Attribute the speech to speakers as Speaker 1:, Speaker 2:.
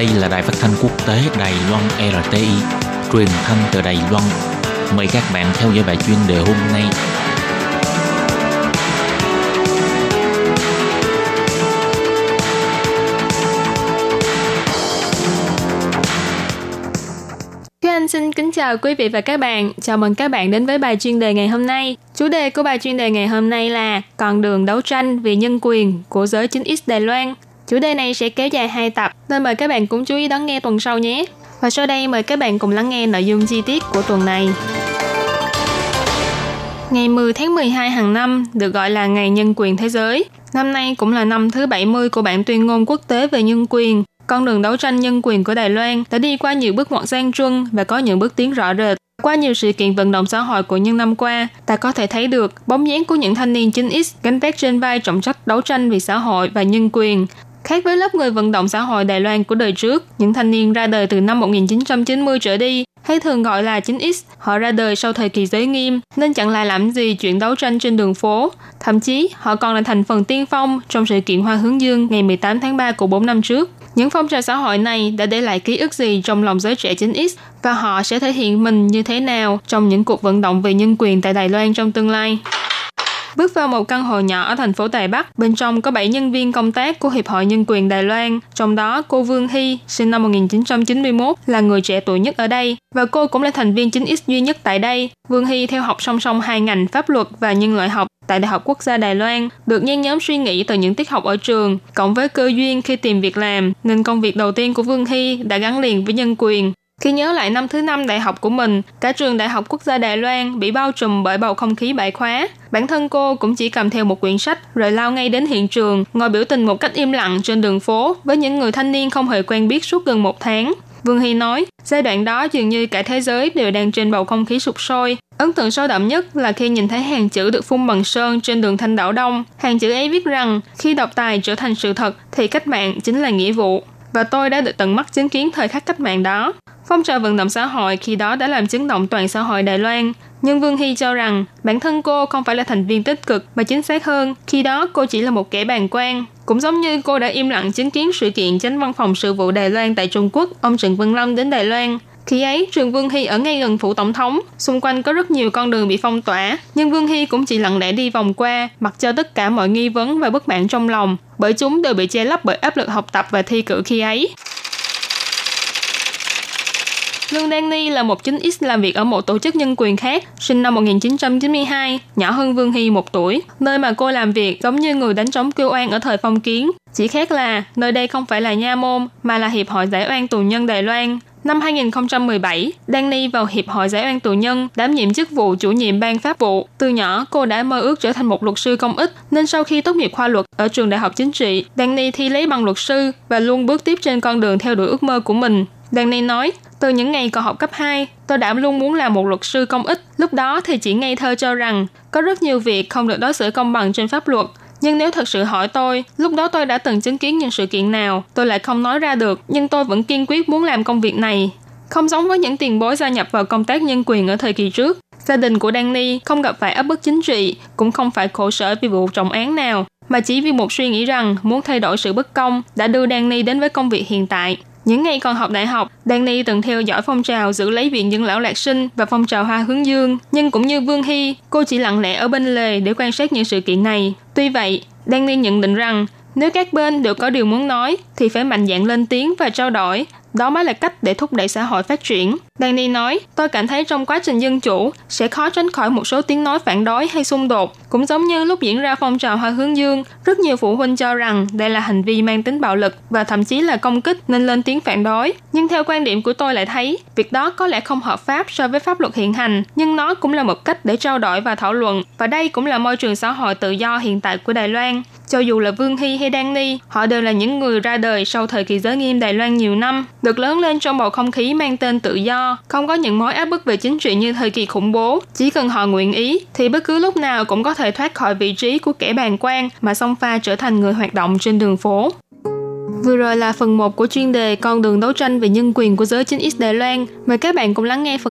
Speaker 1: Đây là đài phát thanh quốc tế Đài Loan RTI, truyền thanh từ Đài Loan. Mời các bạn theo dõi bài chuyên đề hôm nay.
Speaker 2: Anh xin kính chào quý vị và các bạn. Chào mừng các bạn đến với bài chuyên đề ngày hôm nay. Chủ đề của bài chuyên đề ngày hôm nay là Con đường đấu tranh vì nhân quyền của giới chính x Đài Loan. Chủ đề này sẽ kéo dài hai tập, nên mời các bạn cũng chú ý đón nghe tuần sau nhé. Và sau đây mời các bạn cùng lắng nghe nội dung chi tiết của tuần này. Ngày 10 tháng 12 hàng năm được gọi là Ngày Nhân quyền Thế giới. Năm nay cũng là năm thứ 70 của bản tuyên ngôn quốc tế về nhân quyền. Con đường đấu tranh nhân quyền của Đài Loan đã đi qua nhiều bước ngoặt gian truân và có những bước tiến rõ rệt. Qua nhiều sự kiện vận động xã hội của những năm qua, ta có thể thấy được bóng dáng của những thanh niên 9X gánh vác trên vai trọng trách đấu tranh vì xã hội và nhân quyền, Khác với lớp người vận động xã hội Đài Loan của đời trước, những thanh niên ra đời từ năm 1990 trở đi, hay thường gọi là 9X, họ ra đời sau thời kỳ giới nghiêm, nên chẳng lại làm gì chuyện đấu tranh trên đường phố. Thậm chí, họ còn là thành phần tiên phong trong sự kiện Hoa Hướng Dương ngày 18 tháng 3 của 4 năm trước. Những phong trào xã hội này đã để lại ký ức gì trong lòng giới trẻ 9X và họ sẽ thể hiện mình như thế nào trong những cuộc vận động về nhân quyền tại Đài Loan trong tương lai. Bước vào một căn hộ nhỏ ở thành phố Đài Bắc, bên trong có 7 nhân viên công tác của Hiệp hội Nhân quyền Đài Loan, trong đó cô Vương Hy, sinh năm 1991, là người trẻ tuổi nhất ở đây, và cô cũng là thành viên chính x duy nhất tại đây. Vương Hy theo học song song hai ngành pháp luật và nhân loại học tại Đại học Quốc gia Đài Loan, được nhen nhóm suy nghĩ từ những tiết học ở trường, cộng với cơ duyên khi tìm việc làm, nên công việc đầu tiên của Vương Hy đã gắn liền với nhân quyền. Khi nhớ lại năm thứ năm đại học của mình, cả trường Đại học Quốc gia Đài Loan bị bao trùm bởi bầu không khí bại khóa. Bản thân cô cũng chỉ cầm theo một quyển sách rồi lao ngay đến hiện trường, ngồi biểu tình một cách im lặng trên đường phố với những người thanh niên không hề quen biết suốt gần một tháng. Vương Hy nói, giai đoạn đó dường như cả thế giới đều đang trên bầu không khí sụp sôi. Ấn tượng sâu đậm nhất là khi nhìn thấy hàng chữ được phun bằng sơn trên đường Thanh Đảo Đông. Hàng chữ ấy viết rằng, khi độc tài trở thành sự thật thì cách mạng chính là nghĩa vụ. Và tôi đã được tận mắt chứng kiến thời khắc cách mạng đó. Phong trào vận động xã hội khi đó đã làm chấn động toàn xã hội Đài Loan. Nhưng Vương Hy cho rằng bản thân cô không phải là thành viên tích cực mà chính xác hơn, khi đó cô chỉ là một kẻ bàn quan. Cũng giống như cô đã im lặng chứng kiến sự kiện tránh văn phòng sự vụ Đài Loan tại Trung Quốc, ông Trần Văn Lâm đến Đài Loan. Khi ấy, trường Vương Hy ở ngay gần phủ tổng thống, xung quanh có rất nhiều con đường bị phong tỏa, nhưng Vương Hy cũng chỉ lặng lẽ đi vòng qua, mặc cho tất cả mọi nghi vấn và bất mãn trong lòng, bởi chúng đều bị che lấp bởi áp lực học tập và thi cử khi ấy. Lương Đan Ni là một chính X làm việc ở một tổ chức nhân quyền khác, sinh năm 1992, nhỏ hơn Vương Hy một tuổi. Nơi mà cô làm việc giống như người đánh trống kêu oan ở thời phong kiến. Chỉ khác là nơi đây không phải là nha môn, mà là Hiệp hội Giải oan tù nhân Đài Loan. Năm 2017, Danny vào Hiệp hội Giải oan tù nhân, đảm nhiệm chức vụ chủ nhiệm ban pháp vụ. Từ nhỏ, cô đã mơ ước trở thành một luật sư công ích, nên sau khi tốt nghiệp khoa luật ở trường đại học chính trị, Danny thi lấy bằng luật sư và luôn bước tiếp trên con đường theo đuổi ước mơ của mình. Danny nói, từ những ngày còn học cấp 2, tôi đã luôn muốn làm một luật sư công ích. Lúc đó thì chỉ ngây thơ cho rằng có rất nhiều việc không được đối xử công bằng trên pháp luật. Nhưng nếu thật sự hỏi tôi, lúc đó tôi đã từng chứng kiến những sự kiện nào, tôi lại không nói ra được, nhưng tôi vẫn kiên quyết muốn làm công việc này. Không giống với những tiền bối gia nhập vào công tác nhân quyền ở thời kỳ trước, gia đình của Danny không gặp phải áp bức chính trị, cũng không phải khổ sở vì vụ trọng án nào, mà chỉ vì một suy nghĩ rằng muốn thay đổi sự bất công đã đưa Danny đến với công việc hiện tại. Những ngày còn học đại học, Danny từng theo dõi phong trào giữ lấy viện dưỡng lão lạc sinh và phong trào hoa hướng dương. Nhưng cũng như Vương Hy, cô chỉ lặng lẽ ở bên lề để quan sát những sự kiện này. Tuy vậy, Danny nhận định rằng nếu các bên đều có điều muốn nói thì phải mạnh dạn lên tiếng và trao đổi đó mới là cách để thúc đẩy xã hội phát triển. Danny nói, tôi cảm thấy trong quá trình dân chủ sẽ khó tránh khỏi một số tiếng nói phản đối hay xung đột. Cũng giống như lúc diễn ra phong trào hoa hướng dương, rất nhiều phụ huynh cho rằng đây là hành vi mang tính bạo lực và thậm chí là công kích nên lên tiếng phản đối. Nhưng theo quan điểm của tôi lại thấy, việc đó có lẽ không hợp pháp so với pháp luật hiện hành, nhưng nó cũng là một cách để trao đổi và thảo luận. Và đây cũng là môi trường xã hội tự do hiện tại của Đài Loan. Cho dù là Vương Hy hay Đan Ni, họ đều là những người ra đời sau thời kỳ giới nghiêm Đài Loan nhiều năm được lớn lên trong bầu không khí mang tên tự do, không có những mối áp bức về chính trị như thời kỳ khủng bố. Chỉ cần họ nguyện ý, thì bất cứ lúc nào cũng có thể thoát khỏi vị trí của kẻ bàn quan mà song pha trở thành người hoạt động trên đường phố. Vừa rồi là phần 1 của chuyên đề Con đường đấu tranh về nhân quyền của giới chính X Đài Loan. Mời các bạn cùng lắng nghe phần